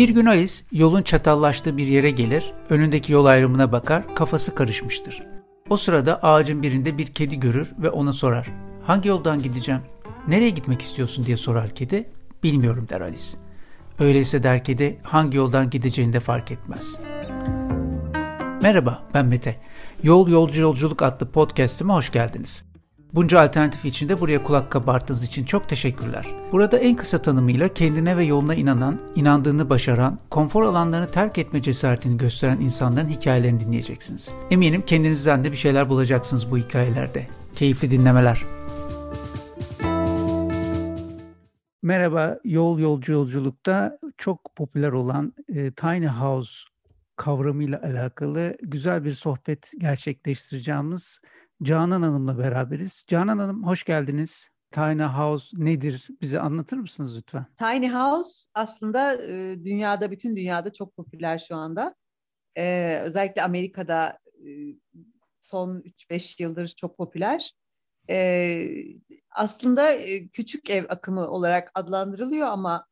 Bir gün Alice yolun çatallaştığı bir yere gelir, önündeki yol ayrımına bakar, kafası karışmıştır. O sırada ağacın birinde bir kedi görür ve ona sorar. Hangi yoldan gideceğim? Nereye gitmek istiyorsun diye sorar kedi. Bilmiyorum der Alice. Öyleyse der kedi hangi yoldan gideceğini de fark etmez. Merhaba ben Mete. Yol Yolcu Yolculuk adlı podcast'ime hoş geldiniz. Bunca alternatif içinde buraya kulak kabarttığınız için çok teşekkürler. Burada en kısa tanımıyla kendine ve yoluna inanan, inandığını başaran, konfor alanlarını terk etme cesaretini gösteren insanların hikayelerini dinleyeceksiniz. Eminim kendinizden de bir şeyler bulacaksınız bu hikayelerde. Keyifli dinlemeler. Merhaba, Yol Yolcu Yolculuk'ta çok popüler olan e, Tiny House kavramıyla alakalı güzel bir sohbet gerçekleştireceğimiz Canan Hanım'la beraberiz. Canan Hanım hoş geldiniz. Tiny House nedir? Bize anlatır mısınız lütfen? Tiny House aslında e, dünyada, bütün dünyada çok popüler şu anda. E, özellikle Amerika'da e, son 3-5 yıldır çok popüler. E, aslında e, küçük ev akımı olarak adlandırılıyor ama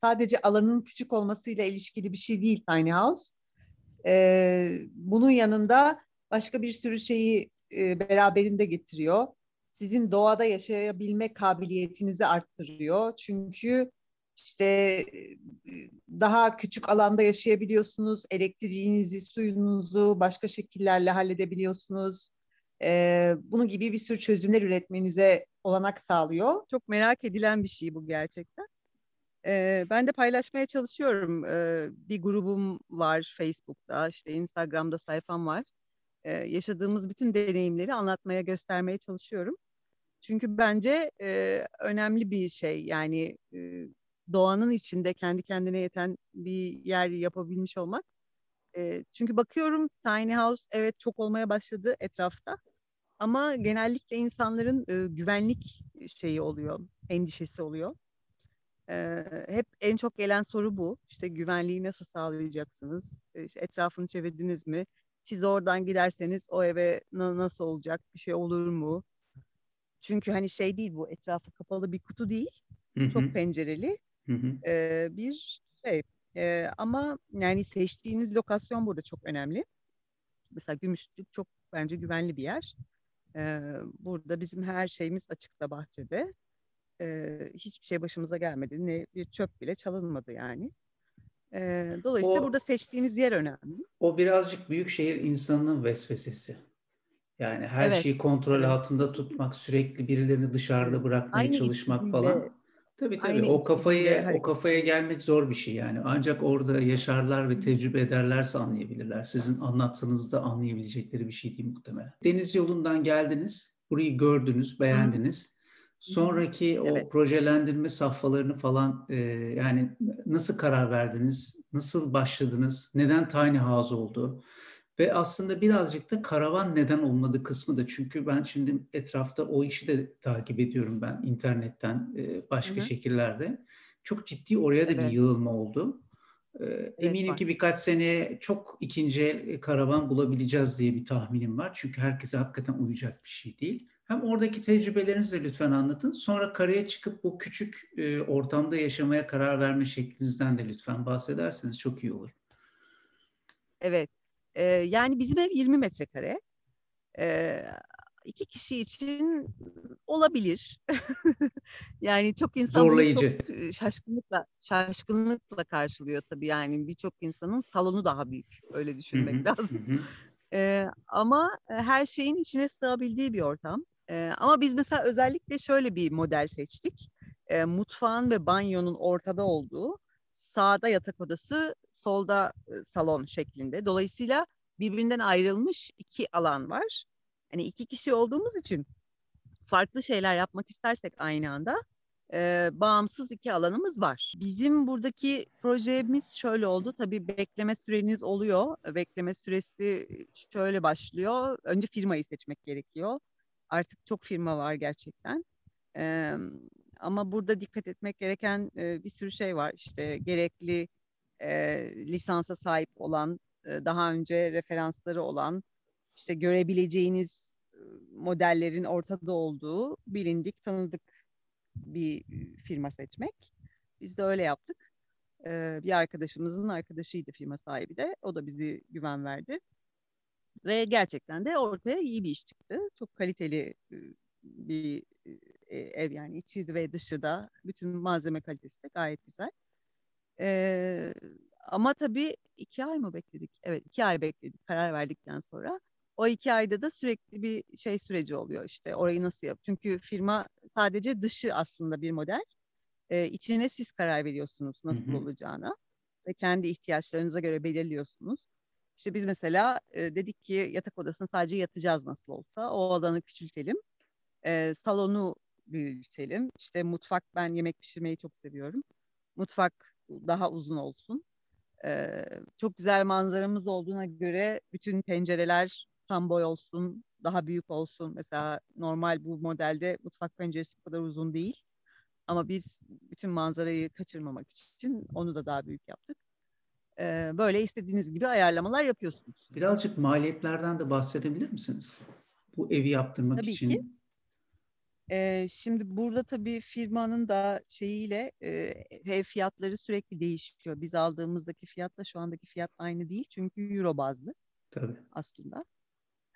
sadece alanın küçük olmasıyla ilişkili bir şey değil Tiny House. E, bunun yanında başka bir sürü şeyi e, beraberinde getiriyor. Sizin doğada yaşayabilme kabiliyetinizi arttırıyor. Çünkü işte e, daha küçük alanda yaşayabiliyorsunuz. Elektriğinizi, suyunuzu başka şekillerle halledebiliyorsunuz. Ee, bunun gibi bir sürü çözümler üretmenize olanak sağlıyor. Çok merak edilen bir şey bu gerçekten. Ee, ben de paylaşmaya çalışıyorum. Ee, bir grubum var Facebook'ta, işte Instagram'da sayfam var e, yaşadığımız bütün deneyimleri anlatmaya, göstermeye çalışıyorum. Çünkü bence e, önemli bir şey yani e, doğanın içinde kendi kendine yeten bir yer yapabilmiş olmak. E, çünkü bakıyorum tiny house evet çok olmaya başladı etrafta. Ama genellikle insanların e, güvenlik şeyi oluyor, endişesi oluyor. E, hep en çok gelen soru bu. İşte güvenliği nasıl sağlayacaksınız? E, işte etrafını çevirdiniz mi? Siz oradan giderseniz o eve na- nasıl olacak? Bir şey olur mu? Çünkü hani şey değil bu etrafı kapalı bir kutu değil. Hı-hı. Çok pencereli. E, bir şey. E, ama yani seçtiğiniz lokasyon burada çok önemli. Mesela Gümüşlük çok bence güvenli bir yer. E, burada bizim her şeyimiz açıkta bahçede. E, hiçbir şey başımıza gelmedi. Ne bir çöp bile çalınmadı yani. E, dolayısıyla o, burada seçtiğiniz yer önemli. O birazcık büyük şehir insanının vesvesesi. Yani her evet. şeyi kontrol evet. altında tutmak, sürekli birilerini dışarıda bırakmaya Aynı çalışmak içinde, falan. Tabii tabii Aynı o kafayı o kafaya gelmek zor bir şey yani. Ancak orada yaşarlar ve tecrübe ederlerse anlayabilirler. Sizin anlatsanız da anlayabilecekleri bir şey değil muhtemelen. Deniz yolundan geldiniz, burayı gördünüz, beğendiniz. Hı. Sonraki o evet. projelendirme safhalarını falan e, yani nasıl karar verdiniz? Nasıl başladınız? Neden tiny house oldu? Ve aslında birazcık da karavan neden olmadı kısmı da çünkü ben şimdi etrafta o işi de takip ediyorum ben internetten e, başka Hı-hı. şekillerde. Çok ciddi oraya da evet. bir yığılma oldu. E, evet, eminim var. ki birkaç seneye çok ikinci el karavan bulabileceğiz diye bir tahminim var. Çünkü herkese hakikaten uyacak bir şey değil. Hem oradaki tecrübelerinizi de lütfen anlatın. Sonra karaya çıkıp bu küçük e, ortamda yaşamaya karar verme şeklinizden de lütfen bahsederseniz çok iyi olur. Evet. E, yani bizim ev 20 metrekare. E, iki kişi için olabilir. yani çok insan Zorlayıcı. çok e, şaşkınlıkla şaşkınlıkla karşılıyor tabii yani birçok insanın salonu daha büyük öyle düşünmek hı hı, lazım. Hı. Ee, ama her şeyin içine sığabildiği bir ortam. Ama biz mesela özellikle şöyle bir model seçtik. E, mutfağın ve banyonun ortada olduğu, sağda yatak odası, solda e, salon şeklinde. Dolayısıyla birbirinden ayrılmış iki alan var. Hani iki kişi olduğumuz için farklı şeyler yapmak istersek aynı anda e, bağımsız iki alanımız var. Bizim buradaki projemiz şöyle oldu. Tabii bekleme süreniz oluyor. Bekleme süresi şöyle başlıyor. Önce firmayı seçmek gerekiyor. Artık çok firma var gerçekten. E, ama burada dikkat etmek gereken e, bir sürü şey var. İşte gerekli e, lisansa sahip olan, e, daha önce referansları olan, işte görebileceğiniz modellerin ortada olduğu bilindik, tanıdık bir firma seçmek. Biz de öyle yaptık. E, bir arkadaşımızın arkadaşıydı firma sahibi de. O da bizi güven verdi. Ve gerçekten de ortaya iyi bir iş çıktı. Çok kaliteli bir ev yani içi ve dışı da bütün malzeme kalitesi de gayet güzel. Ee, ama tabii iki ay mı bekledik? Evet iki ay bekledik karar verdikten sonra. O iki ayda da sürekli bir şey süreci oluyor işte orayı nasıl yap. Çünkü firma sadece dışı aslında bir model. Ee, içine siz karar veriyorsunuz nasıl hı hı. olacağına ve kendi ihtiyaçlarınıza göre belirliyorsunuz. İşte biz mesela e, dedik ki yatak odasına sadece yatacağız nasıl olsa. O alanı küçültelim. E, salonu büyütelim. İşte mutfak ben yemek pişirmeyi çok seviyorum. Mutfak daha uzun olsun. E, çok güzel manzaramız olduğuna göre bütün pencereler tam boy olsun, daha büyük olsun. Mesela normal bu modelde mutfak penceresi bu kadar uzun değil. Ama biz bütün manzarayı kaçırmamak için onu da daha büyük yaptık böyle istediğiniz gibi ayarlamalar yapıyorsunuz. Birazcık maliyetlerden de bahsedebilir misiniz? Bu evi yaptırmak tabii için. Ki. Ee, şimdi burada tabii firmanın da şeyiyle e, ev fiyatları sürekli değişiyor. Biz aldığımızdaki fiyatla şu andaki fiyat aynı değil. Çünkü euro bazlı tabii. aslında.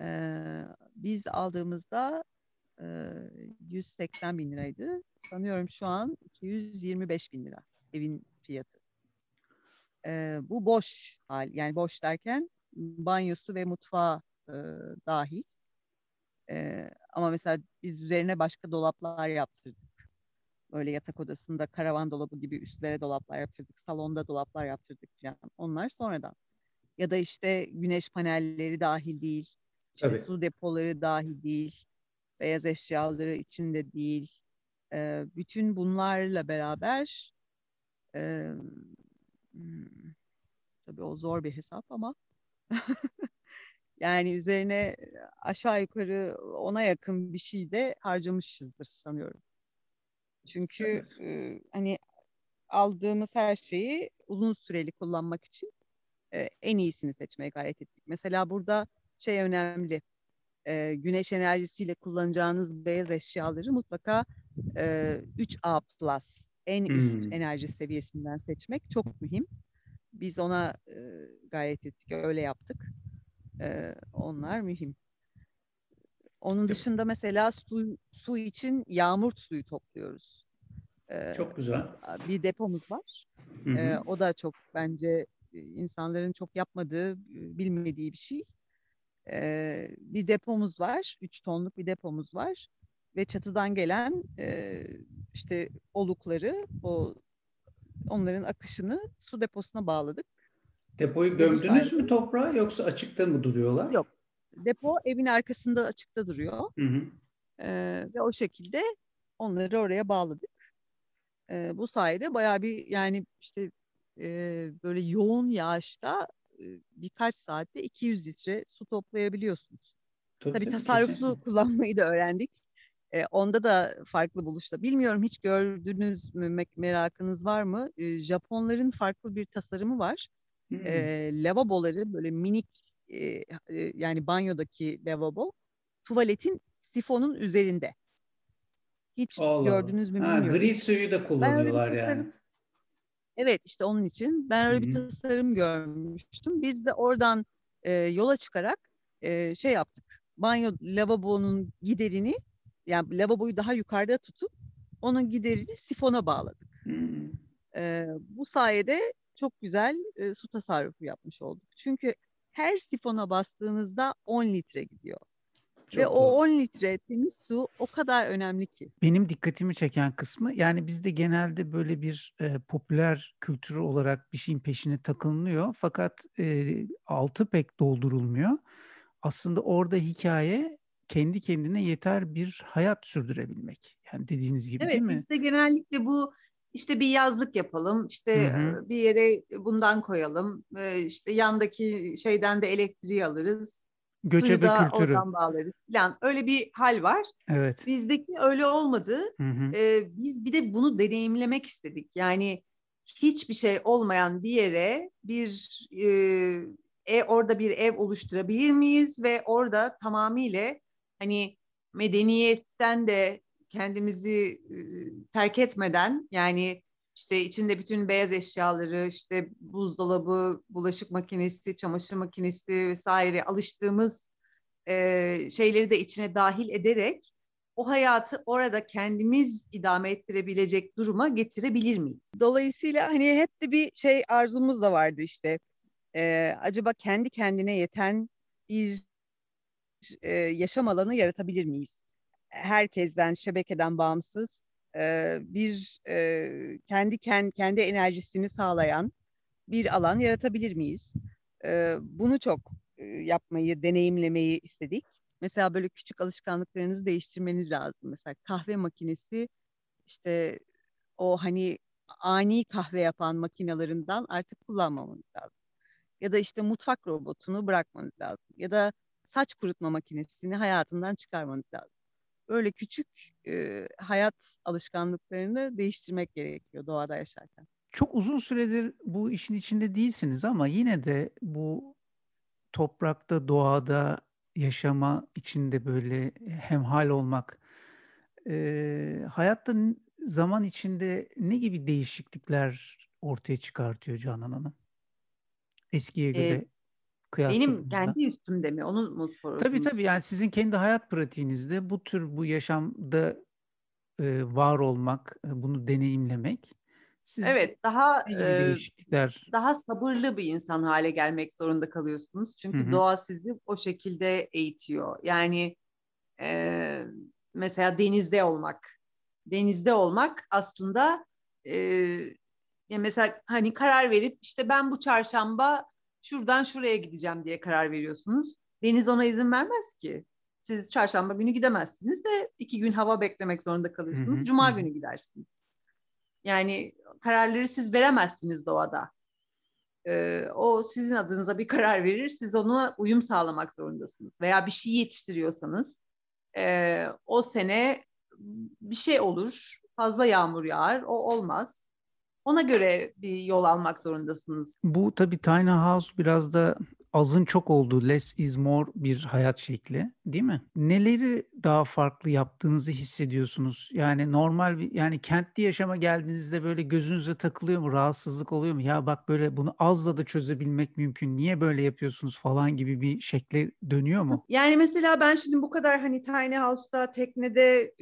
Ee, biz aldığımızda e, 180 bin liraydı. Sanıyorum şu an 225 bin lira evin fiyatı. E, bu boş hal. Yani boş derken banyosu ve mutfağı e, dahil. E, ama mesela biz üzerine başka dolaplar yaptırdık. Böyle yatak odasında karavan dolabı gibi üstlere dolaplar yaptırdık. Salonda dolaplar yaptırdık falan. Onlar sonradan. Ya da işte güneş panelleri dahil değil. İşte Tabii. su depoları dahil değil. Beyaz eşyaları içinde değil. E, bütün bunlarla beraber e, Hmm. Tabii o zor bir hesap ama yani üzerine aşağı yukarı ona yakın bir şey de harcamışızdır sanıyorum. Çünkü evet. e, hani aldığımız her şeyi uzun süreli kullanmak için e, en iyisini seçmeye gayret ettik. Mesela burada şey önemli. E, güneş enerjisiyle kullanacağınız beyaz eşyaları mutlaka e, 3A plus en üst hmm. enerji seviyesinden seçmek çok mühim. Biz ona e, gayret ettik, öyle yaptık. E, onlar mühim. Onun dışında mesela su, su için yağmur suyu topluyoruz. E, çok güzel. Bir depomuz var. Hı hı. E, o da çok bence insanların çok yapmadığı, bilmediği bir şey. E, bir depomuz var, 3 tonluk bir depomuz var ve çatıdan gelen e, işte olukları o onların akışını su deposuna bağladık. Depoyu gömdünüz mü toprağa yoksa açıkta mı duruyorlar? Yok. Depo evin arkasında açıkta duruyor. Hı hı. Ee, ve o şekilde onları oraya bağladık. Ee, bu sayede bayağı bir yani işte e, böyle yoğun yağışta e, birkaç saatte 200 litre su toplayabiliyorsunuz. Tabii, tabii tasarruflu kesinlikle. kullanmayı da öğrendik. E, onda da farklı buluşta. Bilmiyorum hiç gördünüz mü merakınız var mı? E, Japonların farklı bir tasarımı var. Hmm. E, lavaboları böyle minik e, yani banyodaki lavabo tuvaletin sifonun üzerinde. Hiç Allah. gördünüz mü bilmiyorum. Ha, gri suyu da kullanıyorlar yani. Evet işte onun için ben öyle Hı-hı. bir tasarım görmüştüm. Biz de oradan e, yola çıkarak e, şey yaptık. Banyo lavabonun giderini yani lavaboyu daha yukarıda tutup onun giderini sifona bağladık. Hmm. Ee, bu sayede çok güzel e, su tasarrufu yapmış olduk. Çünkü her sifona bastığınızda 10 litre gidiyor. Çok Ve doğru. o 10 litre temiz su o kadar önemli ki. Benim dikkatimi çeken kısmı yani bizde genelde böyle bir e, popüler kültürü olarak bir şeyin peşine takılınıyor. Fakat e, altı pek doldurulmuyor. Aslında orada hikaye kendi kendine yeter bir hayat sürdürebilmek. Yani dediğiniz gibi evet, değil mi? Evet bizde genellikle bu işte bir yazlık yapalım, işte hı hı. bir yere bundan koyalım, işte yandaki şeyden de elektriği alırız. Göçebe Suyu da kültürü. oradan bağlarız falan. Öyle bir hal var. Evet. Bizdeki öyle olmadı. Ee, biz bir de bunu deneyimlemek istedik. Yani hiçbir şey olmayan bir yere bir e, e, orada bir ev oluşturabilir miyiz ve orada tamamıyla hani medeniyetten de kendimizi e, terk etmeden yani işte içinde bütün beyaz eşyaları, işte buzdolabı, bulaşık makinesi, çamaşır makinesi vesaire alıştığımız e, şeyleri de içine dahil ederek o hayatı orada kendimiz idame ettirebilecek duruma getirebilir miyiz? Dolayısıyla hani hep de bir şey arzumuz da vardı işte. Ee, acaba kendi kendine yeten bir e, yaşam alanı yaratabilir miyiz? Herkesten, şebekeden bağımsız e, bir e, kendi kendi, kendi enerjisini sağlayan bir alan yaratabilir miyiz? E, bunu çok e, yapmayı, deneyimlemeyi istedik. Mesela böyle küçük alışkanlıklarınızı değiştirmeniz lazım. Mesela kahve makinesi işte o hani ani kahve yapan makinalarından artık kullanmamanız lazım. Ya da işte mutfak robotunu bırakmanız lazım. Ya da saç kurutma makinesini hayatından çıkarmanız lazım. Böyle küçük e, hayat alışkanlıklarını değiştirmek gerekiyor doğada yaşarken. Çok uzun süredir bu işin içinde değilsiniz ama yine de bu toprakta, doğada yaşama içinde böyle hemhal olmak e, hayatta zaman içinde ne gibi değişiklikler ortaya çıkartıyor Canan Hanım? Eskiye göre ee, Benim kendi üstümde mi? Onu mu soruyorsunuz? Tabii tabii yani sizin kendi hayat pratiğinizde bu tür bu yaşamda e, var olmak, bunu deneyimlemek siz evet, daha e, daha sabırlı bir insan hale gelmek zorunda kalıyorsunuz. Çünkü Hı-hı. doğa sizi o şekilde eğitiyor. Yani e, mesela denizde olmak. Denizde olmak aslında e, ya mesela hani karar verip işte ben bu çarşamba şuradan şuraya gideceğim diye karar veriyorsunuz. Deniz ona izin vermez ki. Siz çarşamba günü gidemezsiniz de iki gün hava beklemek zorunda kalırsınız. Hı hı, Cuma günü gidersiniz. Yani kararları siz veremezsiniz doğada. Ee, o sizin adınıza bir karar verir, siz ona uyum sağlamak zorundasınız. Veya bir şey yetiştiriyorsanız e, o sene bir şey olur, fazla yağmur yağar, o olmaz. Ona göre bir yol almak zorundasınız. Bu tabii Tiny House biraz da azın çok olduğu less is more bir hayat şekli değil mi? Neleri daha farklı yaptığınızı hissediyorsunuz? Yani normal bir yani kentli yaşama geldiğinizde böyle gözünüze takılıyor mu? Rahatsızlık oluyor mu? Ya bak böyle bunu azla da çözebilmek mümkün. Niye böyle yapıyorsunuz falan gibi bir şekle dönüyor mu? Yani mesela ben şimdi bu kadar hani tiny house'ta, teknede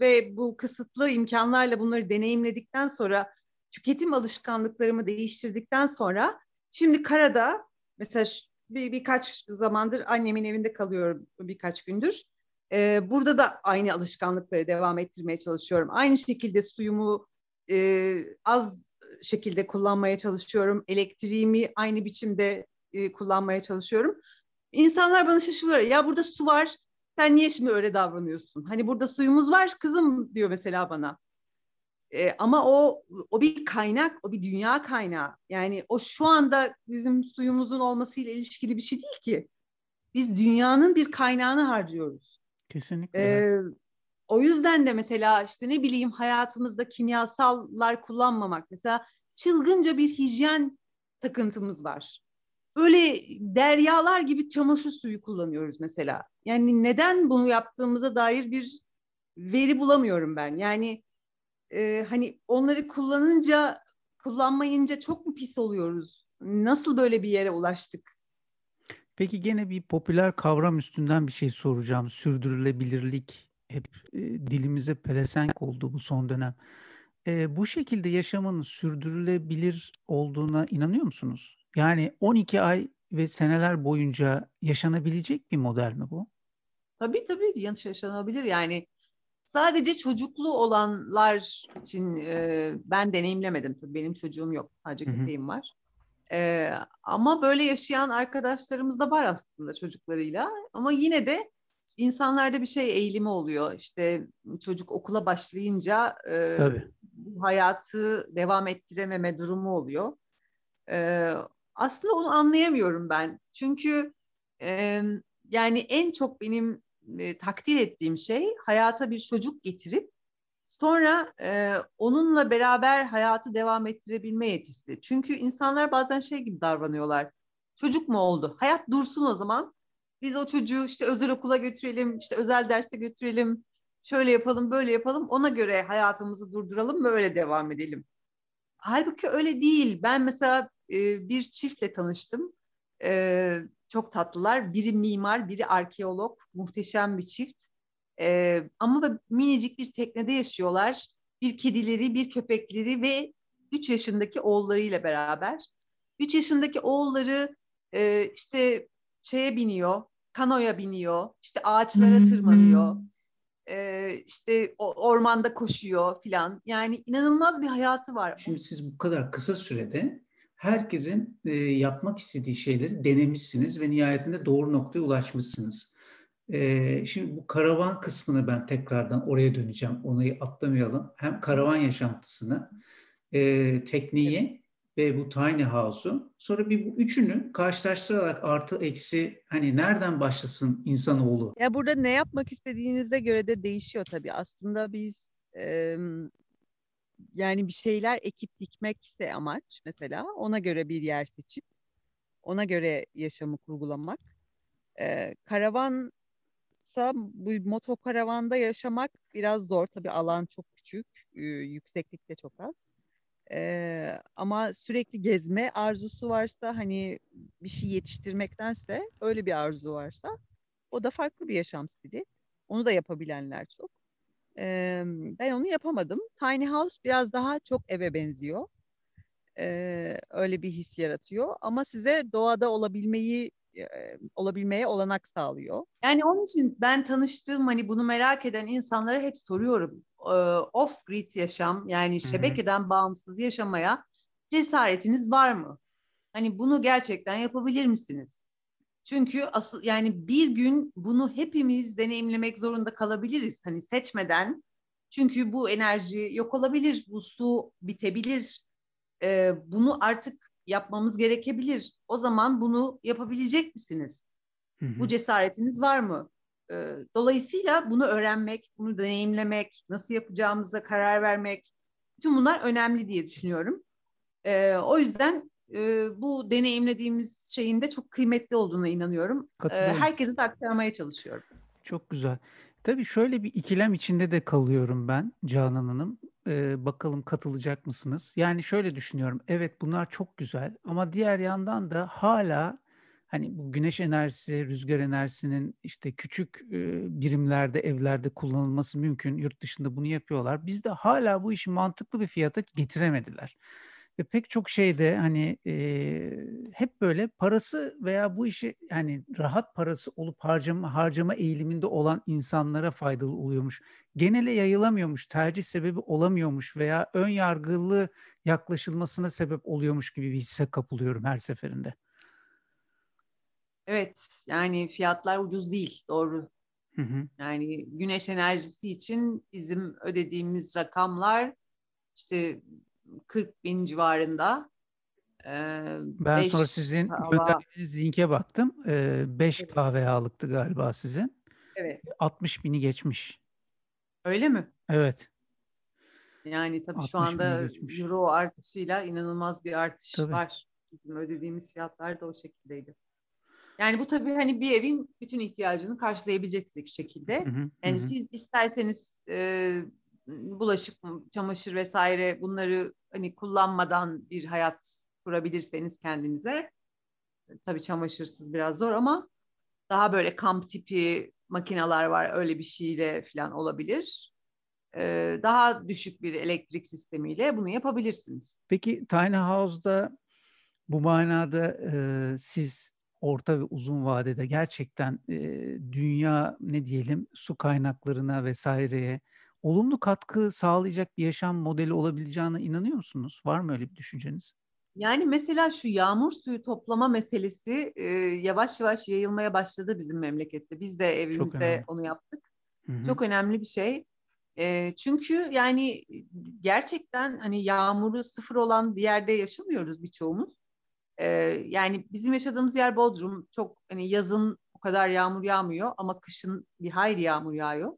ve bu kısıtlı imkanlarla bunları deneyimledikten sonra tüketim alışkanlıklarımı değiştirdikten sonra şimdi karada mesela bir birkaç zamandır annemin evinde kalıyorum birkaç gündür. Ee, burada da aynı alışkanlıkları devam ettirmeye çalışıyorum. Aynı şekilde suyumu e, az şekilde kullanmaya çalışıyorum. Elektriğimi aynı biçimde e, kullanmaya çalışıyorum. İnsanlar bana şaşırıyor. Ya burada su var. Sen niye şimdi öyle davranıyorsun? Hani burada suyumuz var kızım diyor mesela bana. E, ama o o bir kaynak, o bir dünya kaynağı. Yani o şu anda bizim suyumuzun olmasıyla ilişkili bir şey değil ki. Biz dünyanın bir kaynağını harcıyoruz. Kesinlikle. E, o yüzden de mesela işte ne bileyim hayatımızda kimyasallar kullanmamak. Mesela çılgınca bir hijyen takıntımız var. Böyle deryalar gibi çamaşır suyu kullanıyoruz mesela. Yani neden bunu yaptığımıza dair bir veri bulamıyorum ben. Yani e, hani onları kullanınca kullanmayınca çok mu pis oluyoruz? Nasıl böyle bir yere ulaştık? Peki gene bir popüler kavram üstünden bir şey soracağım. Sürdürülebilirlik hep e, dilimize pelesenk oldu bu son dönem. E, bu şekilde yaşamın sürdürülebilir olduğuna inanıyor musunuz? Yani 12 ay ve seneler boyunca yaşanabilecek bir model mi bu? Tabii tabii yaşanabilir. Yani Sadece çocuklu olanlar için e, ben deneyimlemedim. Tabii benim çocuğum yok. Sadece köpeğim var. E, ama böyle yaşayan arkadaşlarımız da var aslında çocuklarıyla. Ama yine de insanlarda bir şey eğilimi oluyor. İşte çocuk okula başlayınca e, hayatı devam ettirememe durumu oluyor. E, aslında onu anlayamıyorum ben. Çünkü e, yani en çok benim e, takdir ettiğim şey hayata bir çocuk getirip sonra e, onunla beraber hayatı devam ettirebilme yetisi. Çünkü insanlar bazen şey gibi davranıyorlar. Çocuk mu oldu? Hayat dursun o zaman. Biz o çocuğu işte özel okula götürelim, işte özel derse götürelim, şöyle yapalım, böyle yapalım. Ona göre hayatımızı durduralım, böyle devam edelim halbuki öyle değil. Ben mesela e, bir çiftle tanıştım. E, çok tatlılar. Biri mimar, biri arkeolog. Muhteşem bir çift. E, ama minicik bir teknede yaşıyorlar. Bir kedileri, bir köpekleri ve 3 yaşındaki oğullarıyla beraber. 3 yaşındaki oğulları e, işte şeye biniyor, kanoya biniyor, işte ağaçlara tırmanıyor, e, işte ormanda koşuyor filan. Yani inanılmaz bir hayatı var. Şimdi siz bu kadar kısa sürede herkesin e, yapmak istediği şeyleri denemişsiniz ve nihayetinde doğru noktaya ulaşmışsınız. E, şimdi bu karavan kısmını ben tekrardan oraya döneceğim. Onu atlamayalım. Hem karavan yaşantısını, e, tekniği ve bu tiny house'u. Sonra bir bu üçünü karşılaştırarak artı eksi hani nereden başlasın insanoğlu? Ya burada ne yapmak istediğinize göre de değişiyor tabii. Aslında biz e, yani bir şeyler ekip dikmekse amaç mesela ona göre bir yer seçip ona göre yaşamı kurgulamak. E, karavansa bu motokaravanda yaşamak biraz zor. Tabii alan çok küçük, yükseklik de çok az. Ee, ama sürekli gezme arzusu varsa hani bir şey yetiştirmektense öyle bir arzu varsa o da farklı bir yaşam stili. Onu da yapabilenler çok. Ee, ben onu yapamadım. Tiny House biraz daha çok eve benziyor. Ee, öyle bir his yaratıyor ama size doğada olabilmeyi e, olabilmeye olanak sağlıyor. Yani onun için ben tanıştığım hani bunu merak eden insanlara hep soruyorum. E, off grid yaşam yani şebekeden Hı-hı. bağımsız yaşamaya cesaretiniz var mı? Hani bunu gerçekten yapabilir misiniz? Çünkü asıl yani bir gün bunu hepimiz deneyimlemek zorunda kalabiliriz. Hani seçmeden. Çünkü bu enerji yok olabilir, bu su bitebilir. Ee, bunu artık yapmamız gerekebilir. O zaman bunu yapabilecek misiniz? Hı hı. Bu cesaretiniz var mı? Ee, dolayısıyla bunu öğrenmek, bunu deneyimlemek, nasıl yapacağımıza karar vermek, bütün bunlar önemli diye düşünüyorum. Ee, o yüzden e, bu deneyimlediğimiz şeyin de çok kıymetli olduğuna inanıyorum. Ee, herkese de aktarmaya çalışıyorum. Çok güzel. Tabii şöyle bir ikilem içinde de kalıyorum ben Canan Hanım. Ee, bakalım katılacak mısınız? Yani şöyle düşünüyorum. Evet bunlar çok güzel ama diğer yandan da hala hani bu güneş enerjisi, rüzgar enerjisinin işte küçük e, birimlerde, evlerde kullanılması mümkün. Yurt dışında bunu yapıyorlar. Bizde hala bu işi mantıklı bir fiyata getiremediler. Ve pek çok şeyde hani e, hep böyle parası veya bu işi yani rahat parası olup harcama harcama eğiliminde olan insanlara faydalı oluyormuş. Genele yayılamıyormuş, tercih sebebi olamıyormuş veya ön yargılı yaklaşılmasına sebep oluyormuş gibi bir hisse kapılıyorum her seferinde. Evet, yani fiyatlar ucuz değil, doğru. Hı hı. Yani güneş enerjisi için bizim ödediğimiz rakamlar işte 40 bin civarında. Ee, ben sonra sizin hava... gönderdiğiniz linke baktım. 5 ee. KVA'lıktı galiba sizin. Evet. 60 bini geçmiş. Öyle mi? Evet. Yani tabii şu anda euro artışıyla inanılmaz bir artış tabii. var. Bizim ödediğimiz fiyatlar da o şekildeydi. Yani bu tabii hani bir evin bütün ihtiyacını karşılayabilecek şekilde. Hı hı, yani hı. siz isterseniz e, bulaşık, çamaşır vesaire bunları hani kullanmadan bir hayat kurabilirseniz kendinize tabii çamaşırsız biraz zor ama daha böyle kamp tipi makineler var öyle bir şeyle falan olabilir. Ee, daha düşük bir elektrik sistemiyle bunu yapabilirsiniz. Peki Tiny House'da bu manada e, siz orta ve uzun vadede gerçekten e, dünya ne diyelim su kaynaklarına vesaireye olumlu katkı sağlayacak bir yaşam modeli olabileceğine inanıyor musunuz? Var mı öyle bir düşünceniz? Yani mesela şu yağmur suyu toplama meselesi e, yavaş yavaş yayılmaya başladı bizim memlekette. Biz de evimizde onu yaptık. Hı-hı. Çok önemli bir şey. E, çünkü yani gerçekten hani yağmuru sıfır olan bir yerde yaşamıyoruz birçoğumuz. E, yani bizim yaşadığımız yer Bodrum. Çok hani yazın o kadar yağmur yağmıyor ama kışın bir hayli yağmur yağıyor.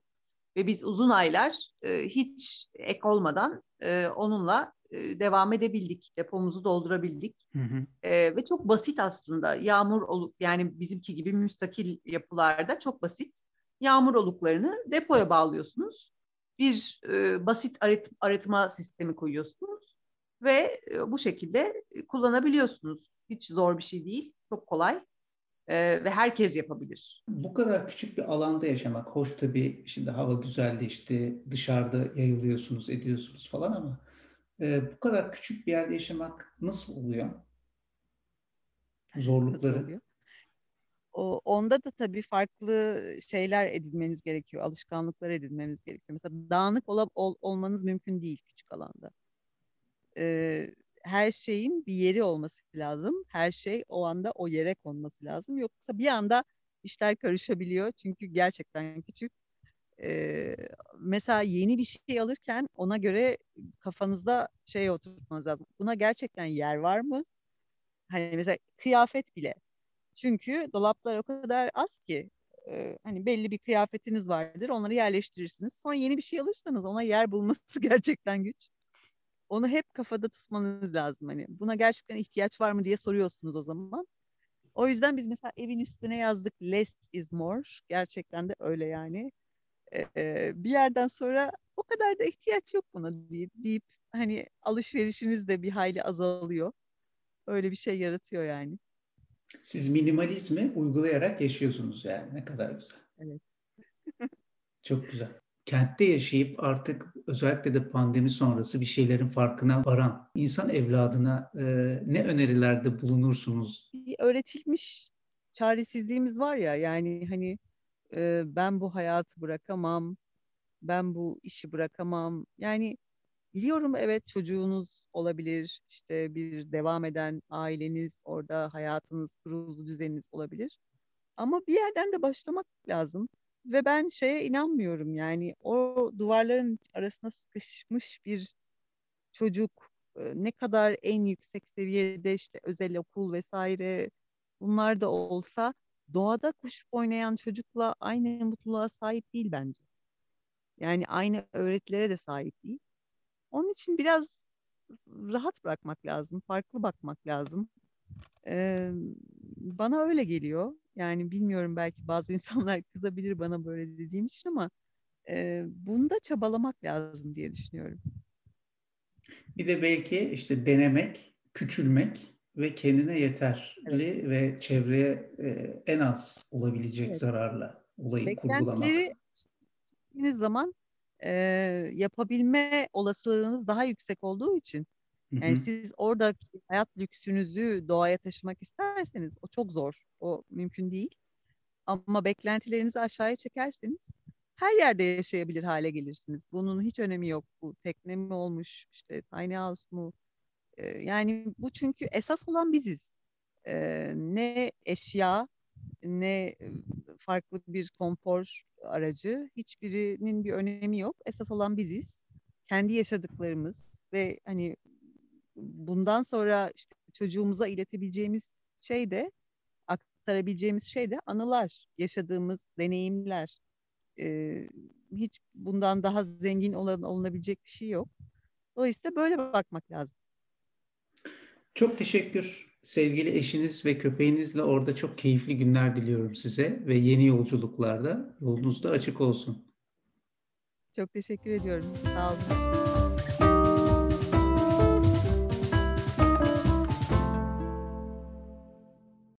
Ve biz uzun aylar e, hiç ek olmadan e, onunla e, devam edebildik. Depomuzu doldurabildik. Hı hı. E, ve çok basit aslında. Yağmur olup yani bizimki gibi müstakil yapılarda çok basit. Yağmur oluklarını depoya bağlıyorsunuz. Bir e, basit arıt, arıtma sistemi koyuyorsunuz ve e, bu şekilde kullanabiliyorsunuz. Hiç zor bir şey değil, çok kolay e, ve herkes yapabilir. Bu kadar küçük bir alanda yaşamak hoş tabii şimdi hava güzeldi işte dışarıda yayılıyorsunuz ediyorsunuz falan ama e, bu kadar küçük bir yerde yaşamak nasıl oluyor? Zorlukları. Nasıl oluyor? O, onda da tabii farklı şeyler edinmeniz gerekiyor, alışkanlıklar edinmeniz gerekiyor. Mesela dağınık ol, ol, olmanız mümkün değil küçük alanda. Ee, her şeyin bir yeri olması lazım. Her şey o anda o yere konması lazım. Yoksa bir anda işler karışabiliyor. Çünkü gerçekten küçük. Ee, mesela yeni bir şey alırken ona göre kafanızda şey oturtmanız lazım. Buna gerçekten yer var mı? Hani mesela kıyafet bile. Çünkü dolaplar o kadar az ki e, hani belli bir kıyafetiniz vardır. Onları yerleştirirsiniz. Sonra yeni bir şey alırsanız ona yer bulması gerçekten güç onu hep kafada tutmanız lazım. Hani buna gerçekten ihtiyaç var mı diye soruyorsunuz o zaman. O yüzden biz mesela evin üstüne yazdık less is more. Gerçekten de öyle yani. Ee, bir yerden sonra o kadar da ihtiyaç yok buna deyip, deyip hani alışverişiniz de bir hayli azalıyor. Öyle bir şey yaratıyor yani. Siz minimalizmi uygulayarak yaşıyorsunuz yani. Ne kadar güzel. Evet. Çok güzel kentte yaşayıp artık özellikle de pandemi sonrası bir şeylerin farkına varan insan evladına e, ne önerilerde bulunursunuz? Öğretilmiş çaresizliğimiz var ya yani hani e, ben bu hayatı bırakamam, ben bu işi bırakamam. Yani biliyorum evet çocuğunuz olabilir, işte bir devam eden aileniz, orada hayatınız, kurulu düzeniniz olabilir. Ama bir yerden de başlamak lazım. Ve ben şeye inanmıyorum yani o duvarların arasına sıkışmış bir çocuk ne kadar en yüksek seviyede işte özel okul vesaire bunlar da olsa doğada kuş oynayan çocukla aynı mutluluğa sahip değil bence. Yani aynı öğretilere de sahip değil. Onun için biraz rahat bırakmak lazım, farklı bakmak lazım. Ee, bana öyle geliyor. Yani bilmiyorum belki bazı insanlar kızabilir bana böyle dediğim için ama e, bunda çabalamak lazım diye düşünüyorum. Bir de belki işte denemek, küçülmek ve kendine yeterli evet. ve çevreye e, en az olabilecek evet. zararla olayı kurgulamak. Beklentileri zaman e, yapabilme olasılığınız daha yüksek olduğu için yani hı hı. siz oradaki hayat lüksünüzü doğaya taşımak isterseniz o çok zor. O mümkün değil. Ama beklentilerinizi aşağıya çekerseniz her yerde yaşayabilir hale gelirsiniz. Bunun hiç önemi yok. Bu tekne mi olmuş, işte tiny house mu? Ee, yani bu çünkü esas olan biziz. Ee, ne eşya, ne farklı bir konfor aracı, hiçbirinin bir önemi yok. Esas olan biziz. Kendi yaşadıklarımız ve hani bundan sonra işte çocuğumuza iletebileceğimiz şey de aktarabileceğimiz şey de anılar, yaşadığımız deneyimler. Ee, hiç bundan daha zengin olan, olunabilecek bir şey yok. Dolayısıyla böyle bakmak lazım. Çok teşekkür sevgili eşiniz ve köpeğinizle orada çok keyifli günler diliyorum size ve yeni yolculuklarda yolunuz da açık olsun. Çok teşekkür ediyorum. Sağ olun.